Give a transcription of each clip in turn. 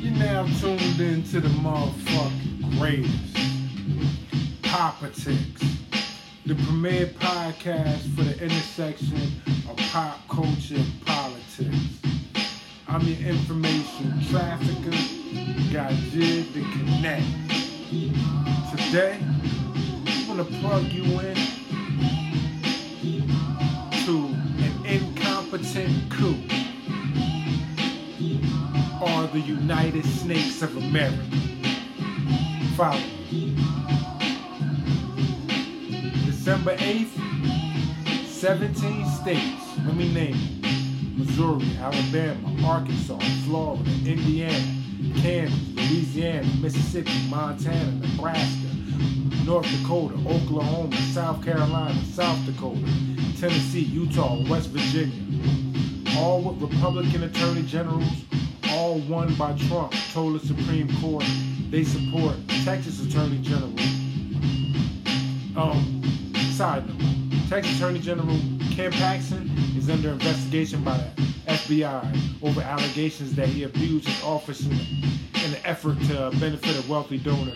You're now tuned into the motherfucking greatest. Politics. The premier podcast for the intersection of pop culture and politics. I'm your information trafficker, got jig to connect. Today, I'm gonna plug you in to an incompetent coup are the United Snakes of America. Follow. December 8th, 17 states. Let me name them. Missouri, Alabama, Arkansas, Florida, Indiana, Kansas, Louisiana, Mississippi, Montana, Nebraska, North Dakota, Oklahoma, South Carolina, South Dakota, Tennessee, Utah, West Virginia. All with Republican attorney generals all won by Trump, told the Supreme Court they support Texas Attorney General. Um, side note, Texas Attorney General Ken Paxton is under investigation by the FBI over allegations that he abused his office in, in an effort to benefit a wealthy donor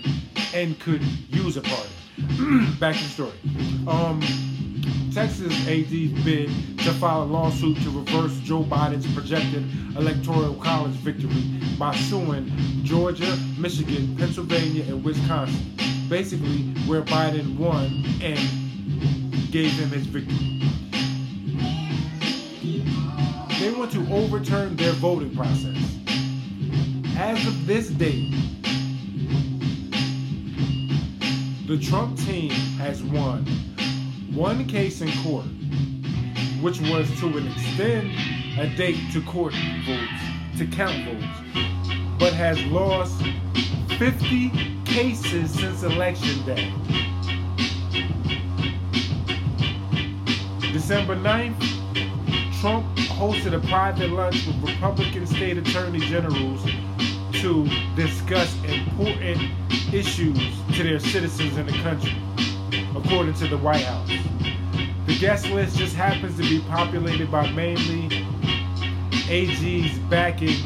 and could use a pardon. Back to the story. Um, Texas AG's bid to file a lawsuit to reverse Joe Biden's projected electoral college victory by suing Georgia, Michigan, Pennsylvania, and Wisconsin. Basically, where Biden won and gave him his victory. They want to overturn their voting process. As of this date, the Trump team has won one case in court, which was to extend a date to court votes, to count votes, but has lost 50 cases since election day. December 9th, Trump hosted a private lunch with Republican state attorney generals to discuss important issues to their citizens in the country, according to the White House. The guest list just happens to be populated by mainly AGs backing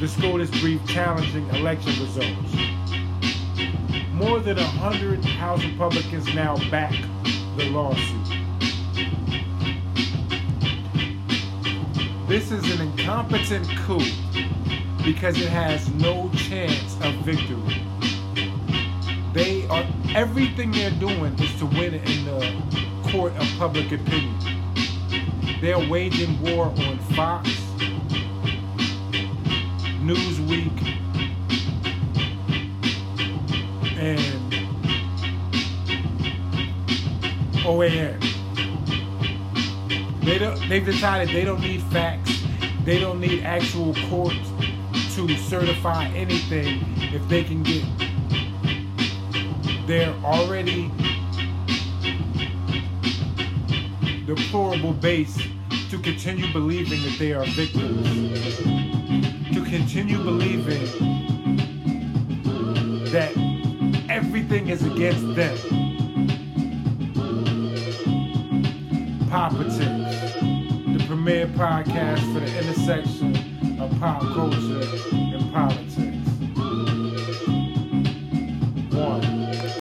the SCOTUS brief challenging election results. More than 100 House Republicans now back the lawsuit. This is an incompetent coup because it has no chance of victory. They are everything they're doing is to win in the court of public opinion. They're waging war on Fox, Newsmax, and OAN. They don't, they've decided they don't need facts. They don't need actual courts to certify anything if they can get their already deplorable base to continue believing that they are victims. To continue believing that everything is against them. Politics, the premier podcast for the intersection of pop culture and politics.